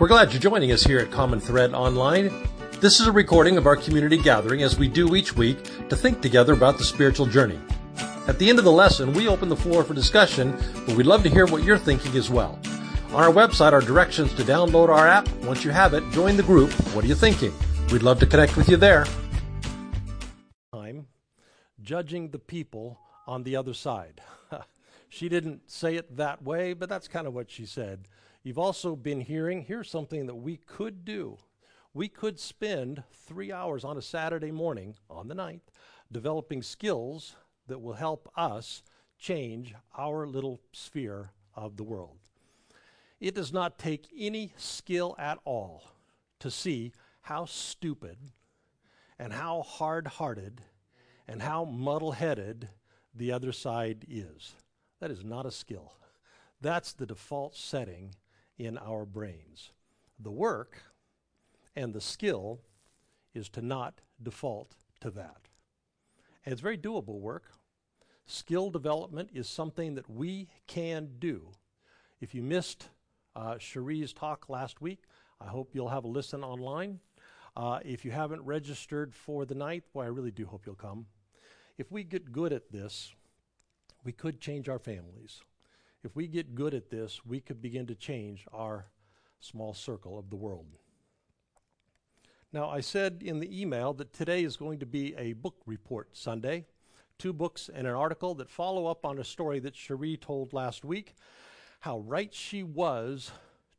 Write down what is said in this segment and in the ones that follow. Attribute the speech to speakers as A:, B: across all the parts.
A: We're glad you're joining us here at Common Thread Online. This is a recording of our community gathering as we do each week to think together about the spiritual journey. At the end of the lesson, we open the floor for discussion, but we'd love to hear what you're thinking as well. On our website are directions to download our app. Once you have it, join the group. What are you thinking? We'd love to connect with you there. Time judging the people on the other side. she didn't say it that way, but that's kind of what she said. You've also been hearing here's something that we could do. We could spend three hours on a Saturday morning on the 9th developing skills that will help us change our little sphere of the world. It does not take any skill at all to see how stupid and how hard hearted and how muddle headed the other side is. That is not a skill. That's the default setting in our brains. The work and the skill is to not default to that. And it's very doable work. Skill development is something that we can do. If you missed uh, Cherie's talk last week, I hope you'll have a listen online. Uh, if you haven't registered for the night, boy, I really do hope you'll come. If we get good at this, we could change our families. If we get good at this, we could begin to change our small circle of the world. Now, I said in the email that today is going to be a book report Sunday. Two books and an article that follow up on a story that Cherie told last week how right she was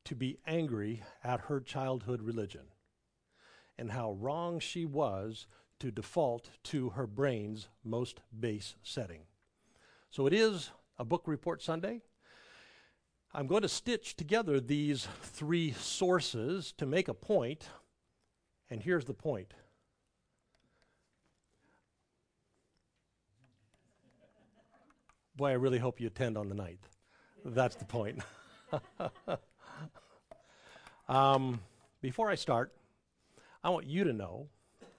A: to be angry at her childhood religion, and how wrong she was to default to her brain's most base setting. So it is a book report Sunday. I'm going to stitch together these three sources to make a point, and here's the point. Boy, I really hope you attend on the 9th. That's the point. um, before I start, I want you to know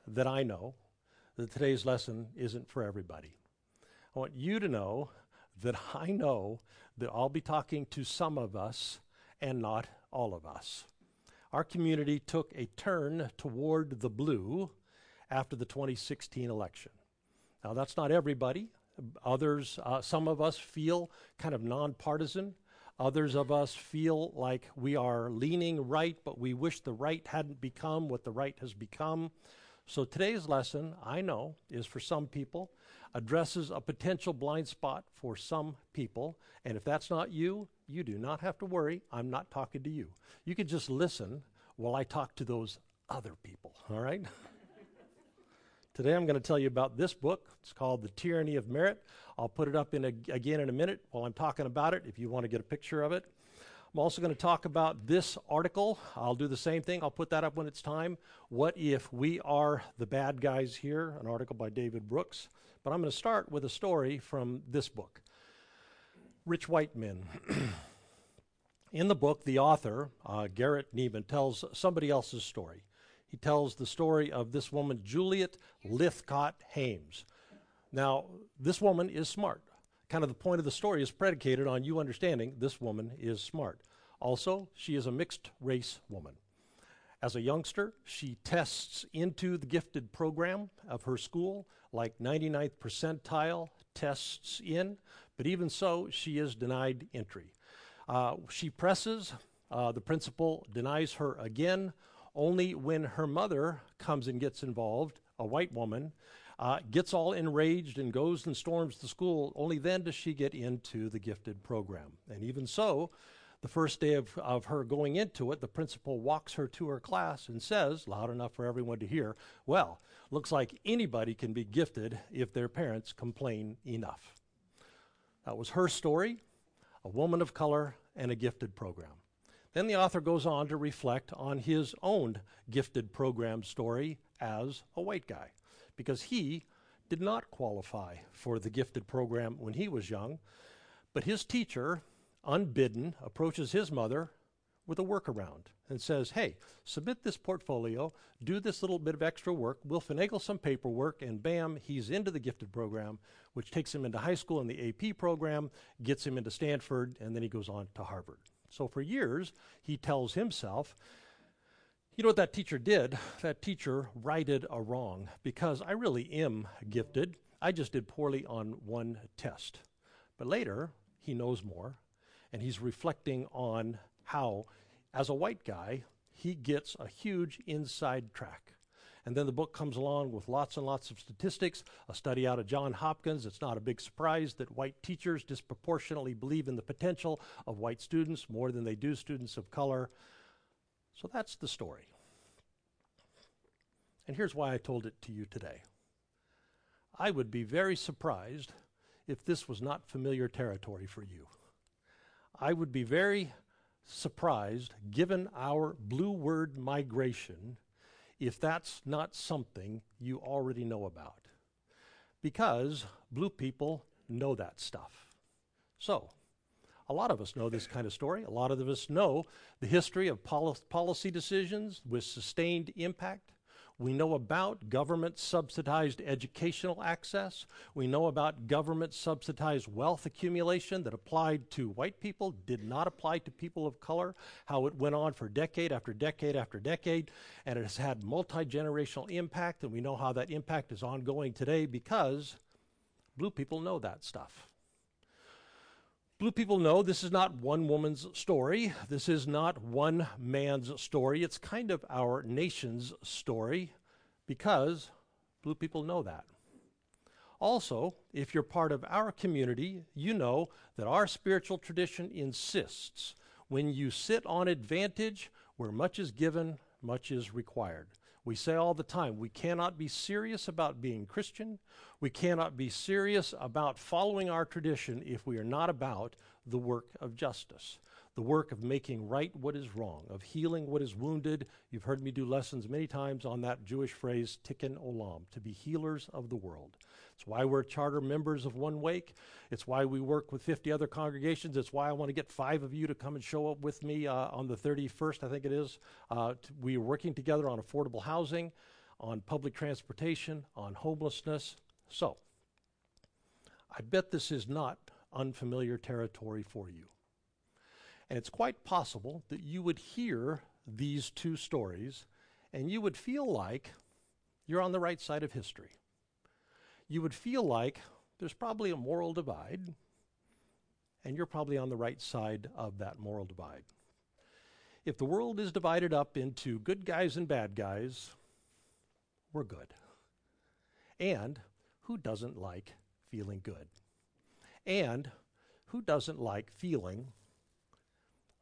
A: that I know that today's lesson isn't for everybody. I want you to know that I know that I'll be talking to some of us and not all of us. Our community took a turn toward the blue after the 2016 election. Now, that's not everybody. Others, uh, some of us feel kind of nonpartisan. Others of us feel like we are leaning right, but we wish the right hadn't become what the right has become. So today's lesson, I know, is for some people addresses a potential blind spot for some people. And if that's not you, you do not have to worry. I'm not talking to you. You can just listen while I talk to those other people, all right? Today I'm going to tell you about this book. It's called The Tyranny of Merit. I'll put it up in a, again in a minute while I'm talking about it if you want to get a picture of it. I'm also going to talk about this article. I'll do the same thing. I'll put that up when it's time. What if we are the bad guys here? An article by David Brooks. But I'm going to start with a story from this book Rich White Men. In the book, the author, uh, Garrett Neiman, tells somebody else's story. He tells the story of this woman, Juliet Lythcott Haims. Now, this woman is smart. Kind of the point of the story is predicated on you understanding this woman is smart. Also, she is a mixed race woman. As a youngster, she tests into the gifted program of her school like 99th percentile tests in, but even so, she is denied entry. Uh, she presses, uh, the principal denies her again, only when her mother comes and gets involved, a white woman, uh, gets all enraged and goes and storms the school, only then does she get into the gifted program. And even so, the first day of, of her going into it, the principal walks her to her class and says, loud enough for everyone to hear, Well, looks like anybody can be gifted if their parents complain enough. That was her story, a woman of color, and a gifted program. Then the author goes on to reflect on his own gifted program story as a white guy, because he did not qualify for the gifted program when he was young, but his teacher unbidden, approaches his mother with a workaround and says, Hey, submit this portfolio, do this little bit of extra work, we'll finagle some paperwork, and bam, he's into the gifted program, which takes him into high school in the AP program, gets him into Stanford, and then he goes on to Harvard. So for years, he tells himself, you know what that teacher did? That teacher righted a wrong because I really am gifted. I just did poorly on one test. But later, he knows more, and he's reflecting on how, as a white guy, he gets a huge inside track. And then the book comes along with lots and lots of statistics, a study out of John Hopkins. It's not a big surprise that white teachers disproportionately believe in the potential of white students more than they do students of color. So that's the story. And here's why I told it to you today. I would be very surprised if this was not familiar territory for you. I would be very surprised, given our blue word migration, if that's not something you already know about. Because blue people know that stuff. So, a lot of us know this kind of story. A lot of us know the history of pol- policy decisions with sustained impact. We know about government subsidized educational access. We know about government subsidized wealth accumulation that applied to white people, did not apply to people of color, how it went on for decade after decade after decade, and it has had multi generational impact. And we know how that impact is ongoing today because blue people know that stuff. Blue people know this is not one woman's story. This is not one man's story. It's kind of our nation's story because blue people know that. Also, if you're part of our community, you know that our spiritual tradition insists when you sit on advantage, where much is given, much is required. We say all the time, we cannot be serious about being Christian. We cannot be serious about following our tradition if we are not about the work of justice, the work of making right what is wrong, of healing what is wounded. You've heard me do lessons many times on that Jewish phrase, tikkun olam, to be healers of the world. It's why we're charter members of One Wake. It's why we work with 50 other congregations. It's why I want to get five of you to come and show up with me uh, on the 31st, I think it is. Uh, t- we are working together on affordable housing, on public transportation, on homelessness. So, I bet this is not unfamiliar territory for you. And it's quite possible that you would hear these two stories and you would feel like you're on the right side of history you would feel like there's probably a moral divide, and you're probably on the right side of that moral divide. If the world is divided up into good guys and bad guys, we're good. And who doesn't like feeling good? And who doesn't like feeling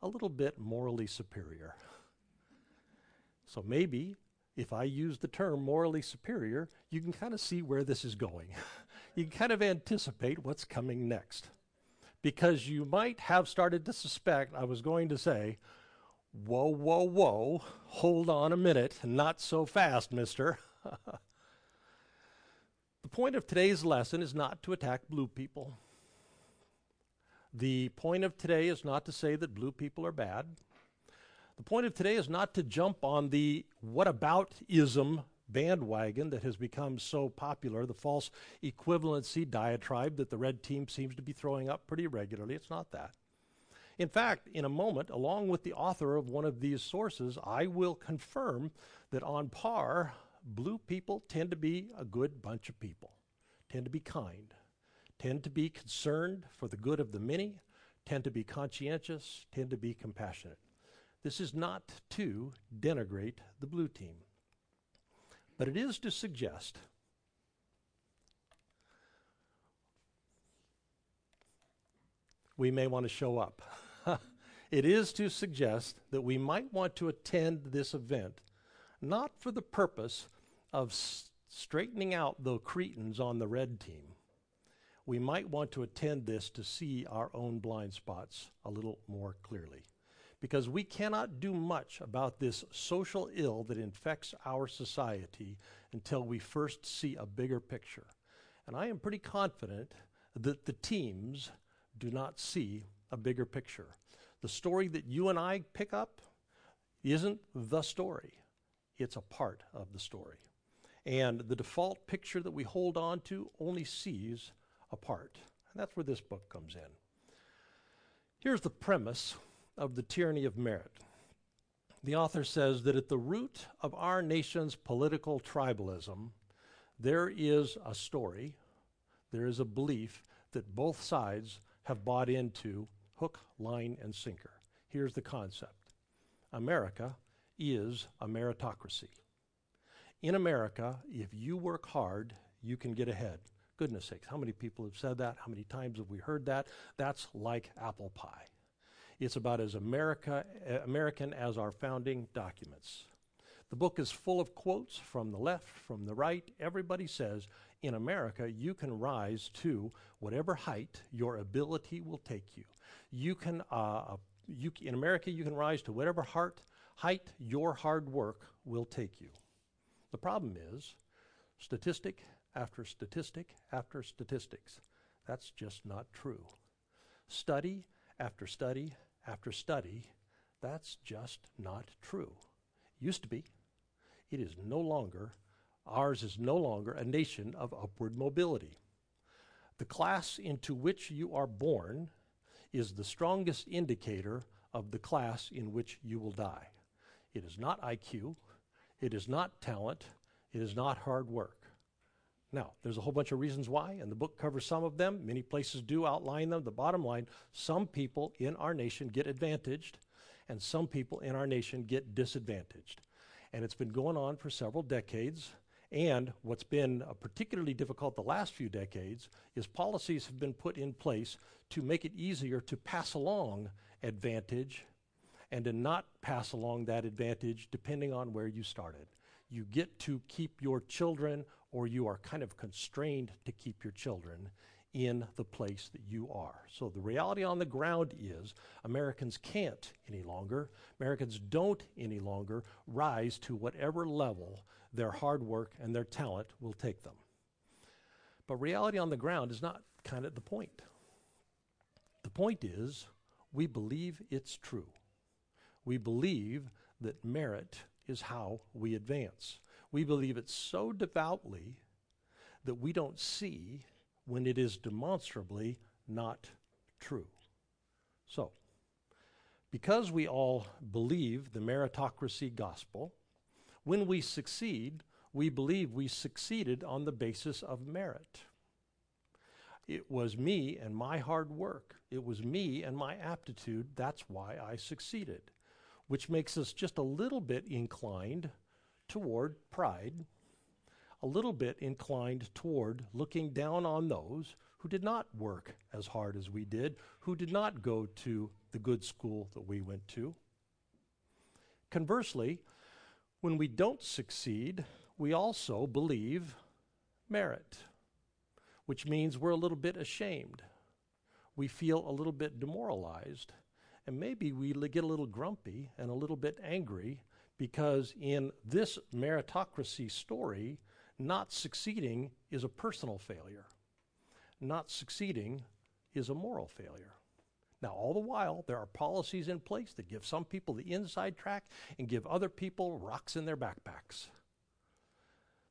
A: a little bit morally superior? So maybe if I use the term morally superior, you can kind of see where this is going. you can kind of anticipate what's coming next. Because you might have started to suspect I was going to say, whoa, whoa, whoa, hold on a minute, not so fast, mister. the point of today's lesson is not to attack blue people. The point of today is not to say that blue people are bad. The point of today is not to jump on the what about ism bandwagon that has become so popular, the false equivalency diatribe that the red team seems to be throwing up pretty regularly. It's not that. In fact, in a moment, along with the author of one of these sources, I will confirm that on par, blue people tend to be a good bunch of people, tend to be kind, tend to be concerned for the good of the many, tend to be conscientious, tend to be compassionate. This is not to denigrate the blue team, but it is to suggest we may want to show up. it is to suggest that we might want to attend this event not for the purpose of s- straightening out the cretins on the red team. We might want to attend this to see our own blind spots a little more clearly because we cannot do much about this social ill that infects our society until we first see a bigger picture. And I am pretty confident that the teams do not see a bigger picture. The story that you and I pick up isn't the story, it's a part of the story. And the default picture that we hold on to only sees a part. And that's where this book comes in. Here's the premise of the tyranny of merit. The author says that at the root of our nation's political tribalism, there is a story, there is a belief that both sides have bought into hook, line, and sinker. Here's the concept America is a meritocracy. In America, if you work hard, you can get ahead. Goodness sakes, how many people have said that? How many times have we heard that? That's like apple pie. It's about as America, uh, American as our founding documents. The book is full of quotes from the left, from the right. Everybody says, in America, you can rise to whatever height your ability will take you. You can, uh, you, in America, you can rise to whatever heart, height your hard work will take you. The problem is, statistic after statistic after statistics. That's just not true. Study after study after study, that's just not true. Used to be. It is no longer, ours is no longer a nation of upward mobility. The class into which you are born is the strongest indicator of the class in which you will die. It is not IQ, it is not talent, it is not hard work. Now, there's a whole bunch of reasons why, and the book covers some of them. Many places do outline them. The bottom line some people in our nation get advantaged, and some people in our nation get disadvantaged. And it's been going on for several decades. And what's been uh, particularly difficult the last few decades is policies have been put in place to make it easier to pass along advantage and to not pass along that advantage depending on where you started. You get to keep your children or you are kind of constrained to keep your children in the place that you are. So the reality on the ground is Americans can't any longer, Americans don't any longer rise to whatever level their hard work and their talent will take them. But reality on the ground is not kind of the point. The point is we believe it's true. We believe that merit is how we advance. We believe it so devoutly that we don't see when it is demonstrably not true. So, because we all believe the meritocracy gospel, when we succeed, we believe we succeeded on the basis of merit. It was me and my hard work. It was me and my aptitude. That's why I succeeded, which makes us just a little bit inclined toward pride, a little bit inclined toward looking down on those who did not work as hard as we did, who did not go to the good school that we went to. Conversely, when we don't succeed, we also believe merit, which means we're a little bit ashamed. We feel a little bit demoralized, and maybe we get a little grumpy and a little bit angry because in this meritocracy story, not succeeding is a personal failure. Not succeeding is a moral failure. Now, all the while, there are policies in place that give some people the inside track and give other people rocks in their backpacks.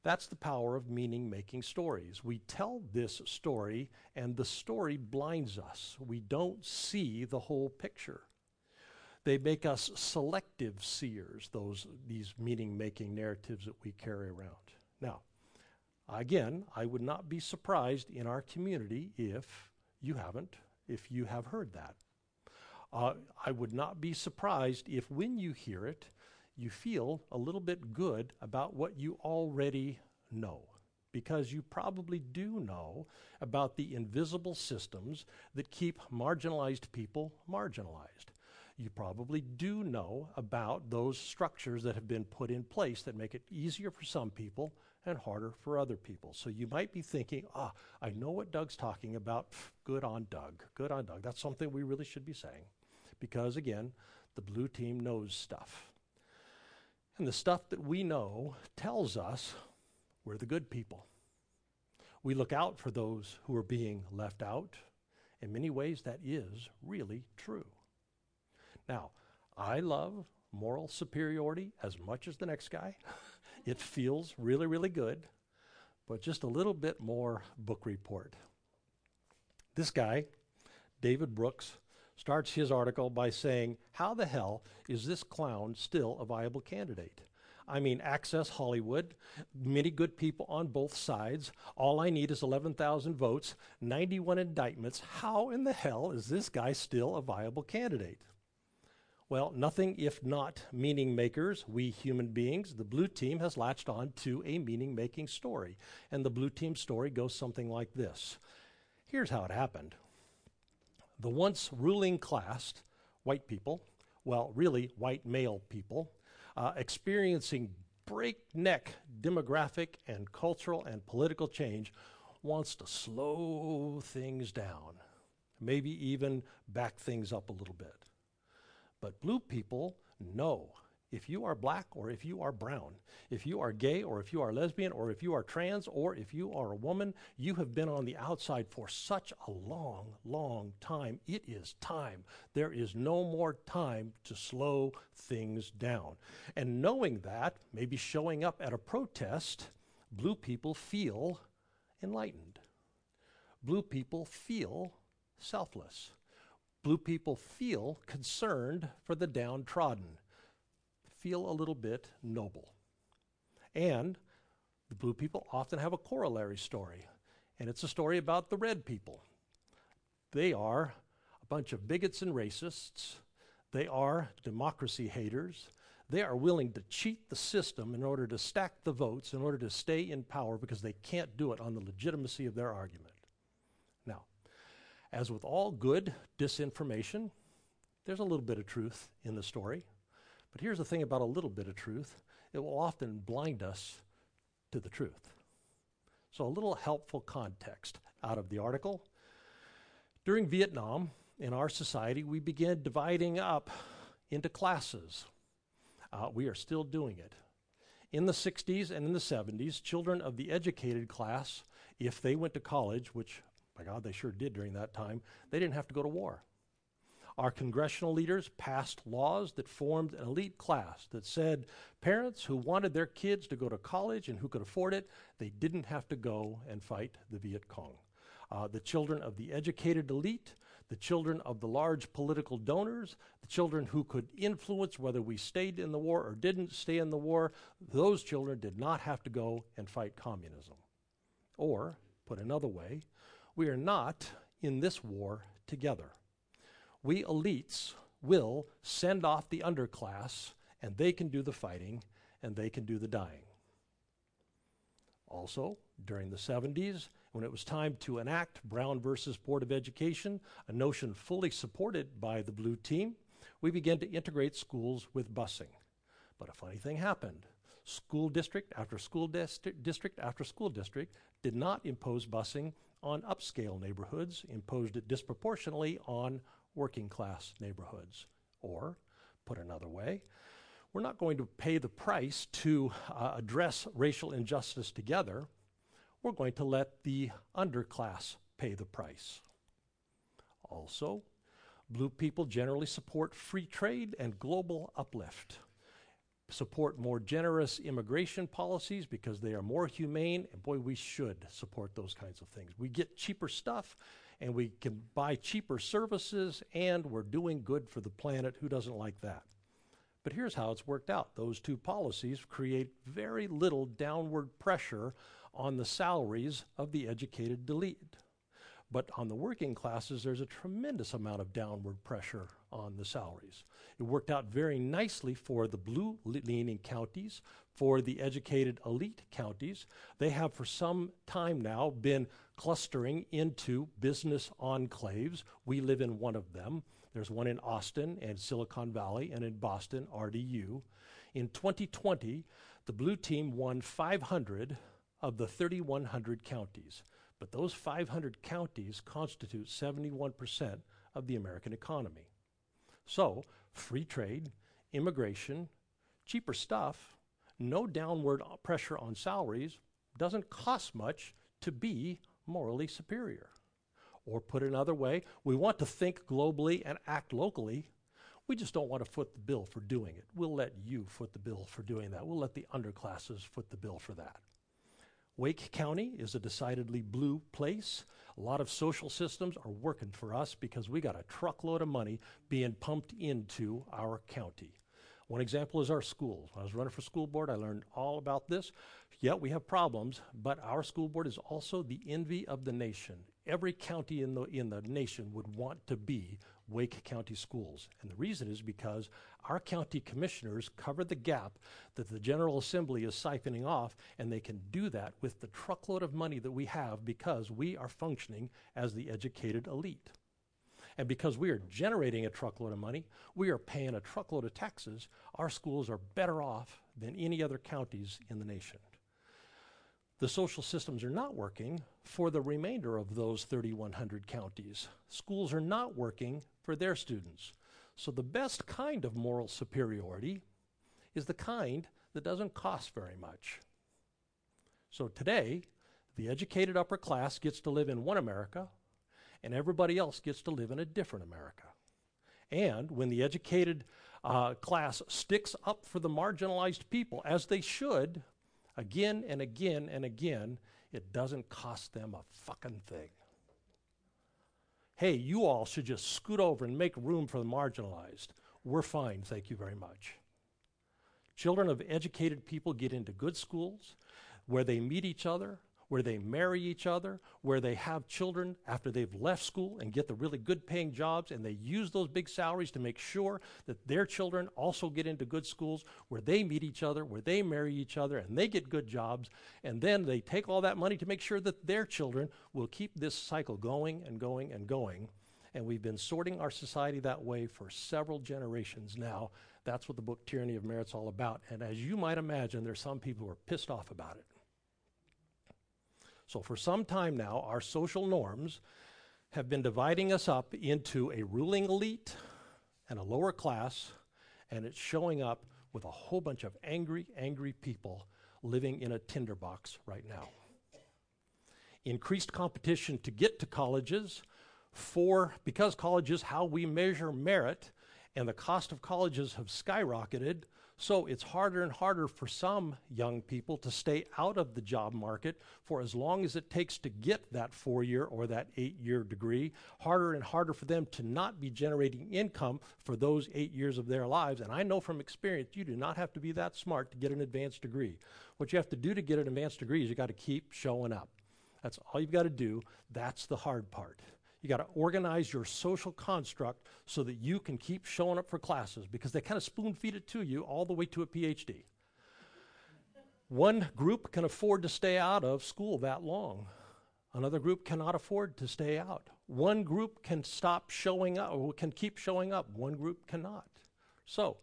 A: That's the power of meaning making stories. We tell this story, and the story blinds us. We don't see the whole picture. They make us selective seers, those, these meaning making narratives that we carry around. Now, again, I would not be surprised in our community if you haven't, if you have heard that. Uh, I would not be surprised if when you hear it, you feel a little bit good about what you already know. Because you probably do know about the invisible systems that keep marginalized people marginalized you probably do know about those structures that have been put in place that make it easier for some people and harder for other people. So you might be thinking, ah, I know what Doug's talking about. Good on Doug. Good on Doug. That's something we really should be saying. Because again, the blue team knows stuff. And the stuff that we know tells us we're the good people. We look out for those who are being left out. In many ways, that is really true. Now, I love moral superiority as much as the next guy. it feels really, really good, but just a little bit more book report. This guy, David Brooks, starts his article by saying, How the hell is this clown still a viable candidate? I mean, Access Hollywood, many good people on both sides. All I need is 11,000 votes, 91 indictments. How in the hell is this guy still a viable candidate? Well, nothing if not meaning makers, we human beings. The blue team has latched on to a meaning making story. And the blue team story goes something like this Here's how it happened the once ruling class, white people, well, really white male people, uh, experiencing breakneck demographic and cultural and political change, wants to slow things down, maybe even back things up a little bit. But blue people know if you are black or if you are brown, if you are gay or if you are lesbian or if you are trans or if you are a woman, you have been on the outside for such a long, long time. It is time. There is no more time to slow things down. And knowing that, maybe showing up at a protest, blue people feel enlightened. Blue people feel selfless. Blue people feel concerned for the downtrodden feel a little bit noble. And the blue people often have a corollary story, and it's a story about the red people. They are a bunch of bigots and racists. They are democracy haters. They are willing to cheat the system in order to stack the votes, in order to stay in power, because they can't do it on the legitimacy of their argument. As with all good disinformation, there's a little bit of truth in the story. But here's the thing about a little bit of truth it will often blind us to the truth. So, a little helpful context out of the article. During Vietnam, in our society, we began dividing up into classes. Uh, we are still doing it. In the 60s and in the 70s, children of the educated class, if they went to college, which, by God, they sure did during that time, they didn't have to go to war. Our congressional leaders passed laws that formed an elite class that said parents who wanted their kids to go to college and who could afford it, they didn't have to go and fight the Viet Cong. Uh, the children of the educated elite, the children of the large political donors, the children who could influence whether we stayed in the war or didn't stay in the war, those children did not have to go and fight communism. Or, put another way, we are not in this war together we elites will send off the underclass and they can do the fighting and they can do the dying. Also, during the 70s, when it was time to enact Brown versus Board of Education, a notion fully supported by the blue team, we began to integrate schools with busing. But a funny thing happened. School district after school district after school district did not impose busing on upscale neighborhoods, imposed it disproportionately on working class neighborhoods. Or, put another way, we're not going to pay the price to uh, address racial injustice together. We're going to let the underclass pay the price. Also, blue people generally support free trade and global uplift, support more generous immigration policies because they are more humane, and boy, we should support those kinds of things. We get cheaper stuff and we can buy cheaper services, and we're doing good for the planet. Who doesn't like that? But here's how it's worked out those two policies create very little downward pressure on the salaries of the educated elite. But on the working classes, there's a tremendous amount of downward pressure on the salaries. It worked out very nicely for the blue leaning counties, for the educated elite counties. They have for some time now been clustering into business enclaves. We live in one of them. There's one in Austin and Silicon Valley, and in Boston, RDU. In 2020, the blue team won 500 of the 3,100 counties. But those 500 counties constitute 71% of the American economy. So, free trade, immigration, cheaper stuff, no downward pressure on salaries, doesn't cost much to be morally superior. Or put another way, we want to think globally and act locally. We just don't want to foot the bill for doing it. We'll let you foot the bill for doing that. We'll let the underclasses foot the bill for that. Wake County is a decidedly blue place. A lot of social systems are working for us because we got a truckload of money being pumped into our county. One example is our schools. When I was running for school board, I learned all about this. Yet we have problems, but our school board is also the envy of the nation. Every county in the, in the nation would want to be Wake County Schools. And the reason is because our county commissioners cover the gap that the General Assembly is siphoning off, and they can do that with the truckload of money that we have because we are functioning as the educated elite. And because we are generating a truckload of money, we are paying a truckload of taxes, our schools are better off than any other counties in the nation. The social systems are not working for the remainder of those 3,100 counties. Schools are not working for their students. So the best kind of moral superiority is the kind that doesn't cost very much. So today, the educated upper class gets to live in one America, and everybody else gets to live in a different America. And when the educated uh, class sticks up for the marginalized people, as they should, again and again and again, it doesn't cost them a fucking thing. Hey, you all should just scoot over and make room for the marginalized. We're fine, thank you very much. Children of educated people get into good schools where they meet each other, where they marry each other, where they have children after they've left school and get the really good paying jobs, and they use those big salaries to make sure that their children also get into good schools where they meet each other, where they marry each other, and they get good jobs, and then they take all that money to make sure that their children will keep this cycle going and going and going. And we've been sorting our society that way for several generations now. That's what the book Tyranny of Merit's all about. And as you might imagine, there's some people who are pissed off about it. So, for some time now, our social norms have been dividing us up into a ruling elite and a lower class, and it's showing up with a whole bunch of angry, angry people living in a tinderbox right now. Increased competition to get to colleges for because colleges how we measure merit and the cost of colleges have skyrocketed so it's harder and harder for some young people to stay out of the job market for as long as it takes to get that four year or that eight year degree. Harder and harder for them to not be generating income for those eight years of their lives. And I know from experience, you do not have to be that smart to get an advanced degree. What you have to do to get an advanced degree is you got to keep showing up. That's all you've got to do. That's the hard part. You got to organize your social construct so that you can keep showing up for classes because they kind of spoon feed it to you all the way to a PhD. One group can afford to stay out of school that long. Another group cannot afford to stay out. One group can stop showing up or can keep showing up. One group cannot. So,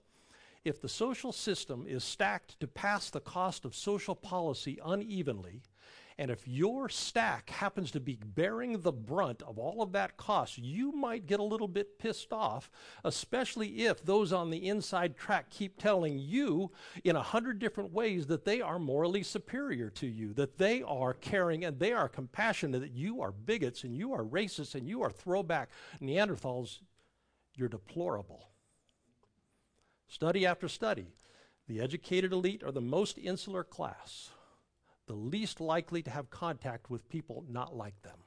A: if the social system is stacked to pass the cost of social policy unevenly, and if your stack happens to be bearing the brunt of all of that cost, you might get a little bit pissed off, especially if those on the inside track keep telling you in a hundred different ways that they are morally superior to you, that they are caring and they are compassionate, that you are bigots and you are racist and you are throwback Neanderthals. You're deplorable. Study after study, the educated elite are the most insular class the least likely to have contact with people not like them.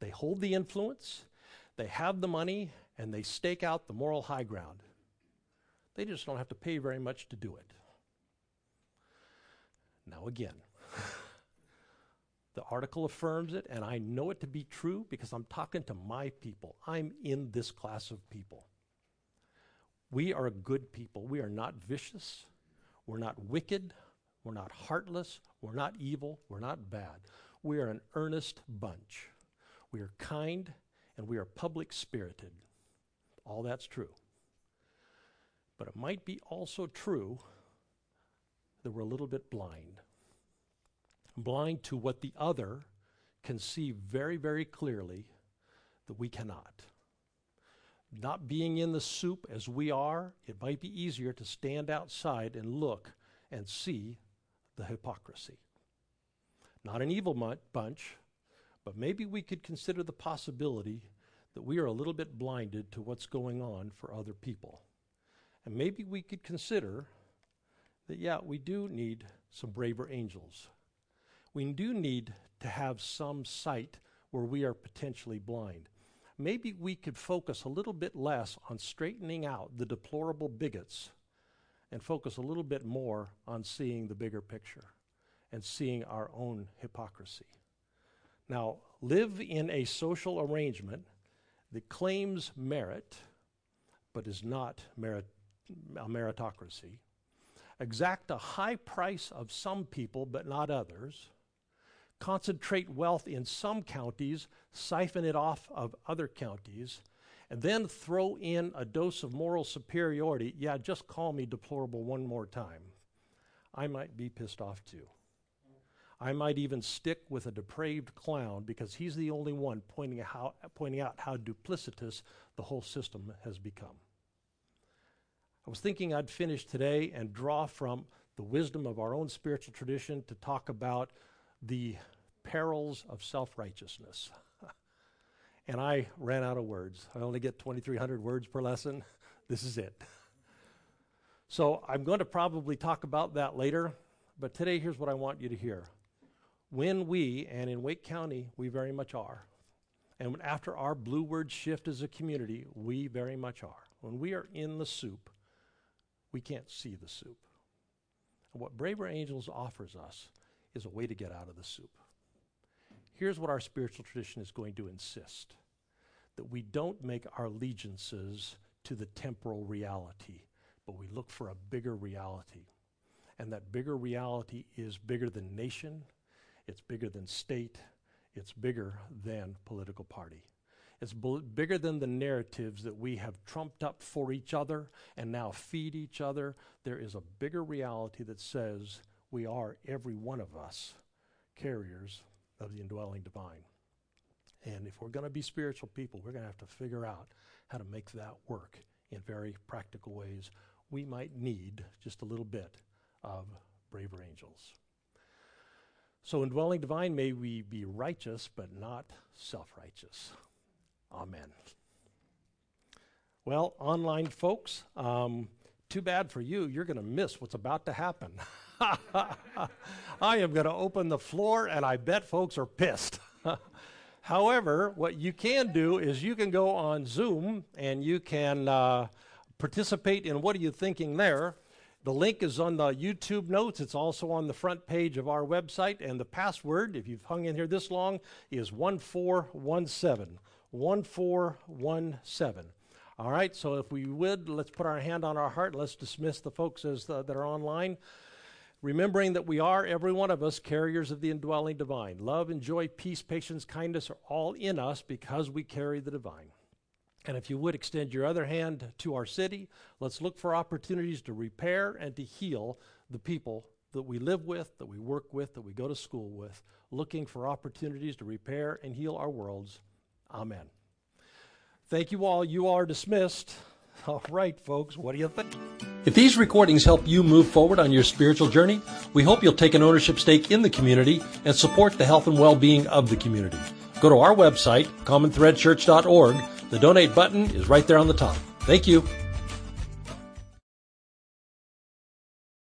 A: They hold the influence, they have the money, and they stake out the moral high ground. They just don't have to pay very much to do it. Now, again, the article affirms it, and I know it to be true because I'm talking to my people. I'm in this class of people. We are good people. We are not vicious. We're not wicked. We're not heartless. We're not evil. We're not bad. We are an earnest bunch. We are kind and we are public spirited. All that's true. But it might be also true that we're a little bit blind. Blind to what the other can see very, very clearly that we cannot. Not being in the soup as we are, it might be easier to stand outside and look and see the hypocrisy. Not an evil bunch, but maybe we could consider the possibility that we are a little bit blinded to what's going on for other people. And maybe we could consider that, yeah, we do need some braver angels. we do need to have some sight where we are potentially blind. Maybe we could focus a little bit less on straightening out the deplorable bigots and focus a little bit more on seeing the bigger picture and seeing our own hypocrisy. Now, live in a social arrangement that claims merit but is not merit, a meritocracy. Exact a high price of some people but not others concentrate wealth in some counties, siphon it off of other counties, and then throw in a dose of moral superiority, yeah, just call me deplorable one more time. I might be pissed off too. I might even stick with a depraved clown because he's the only one pointing, how, pointing out how duplicitous the whole system has become. I was thinking I'd finish today and draw from the wisdom of our own spiritual tradition to talk about the perils of self righteousness. And I ran out of words. I only get 2,300 words per lesson. This is it. So I'm going to probably talk about that later, but today here's what I want you to hear. When we, and in Wake County, we very much are, and after our blue word shift as a community, we very much are. When we are in the soup, we can't see the soup. And what Braver Angels offers us is a way to get out of the soup. Here's what our spiritual tradition is going to insist that we don't make our allegiances to the temporal reality, but we look for a bigger reality. And that bigger reality is bigger than nation, it's bigger than state, it's bigger than political party. It's bigger than the narratives that we have trumped up for each other and now feed each other. There is a bigger reality that says we are, every one of us, carriers of the indwelling divine. And if we're going to be spiritual people, we're going to have to figure out how to make that work in very practical ways. We might need just a little bit of braver angels. So, indwelling divine, may we be righteous, but not self righteous. Amen. Well, online folks, um, too bad for you. You're going to miss what's about to happen. I am going to open the floor, and I bet folks are pissed. However, what you can do is you can go on Zoom and you can uh, participate in what are you thinking there. The link is on the YouTube notes. It's also on the front page of our website. And the password, if you've hung in here this long, is 1417. 1417. All right, so if we would, let's put our hand on our heart. Let's dismiss the folks as the, that are online remembering that we are, every one of us, carriers of the indwelling divine. Love and joy, peace, patience, kindness are all in us because we carry the divine. And if you would extend your other hand to our city, let's look for opportunities to repair and to heal the people that we live with, that we work with, that we go to school with, looking for opportunities to repair and heal our worlds. Amen. Thank you all. You are dismissed. All right, folks, what do you think?
B: If these recordings help you move forward on your spiritual journey, we hope you'll take an ownership stake in the community and support the health and well-being of the community. Go to our website, commonthreadchurch.org. The donate button is right there on the top. Thank you.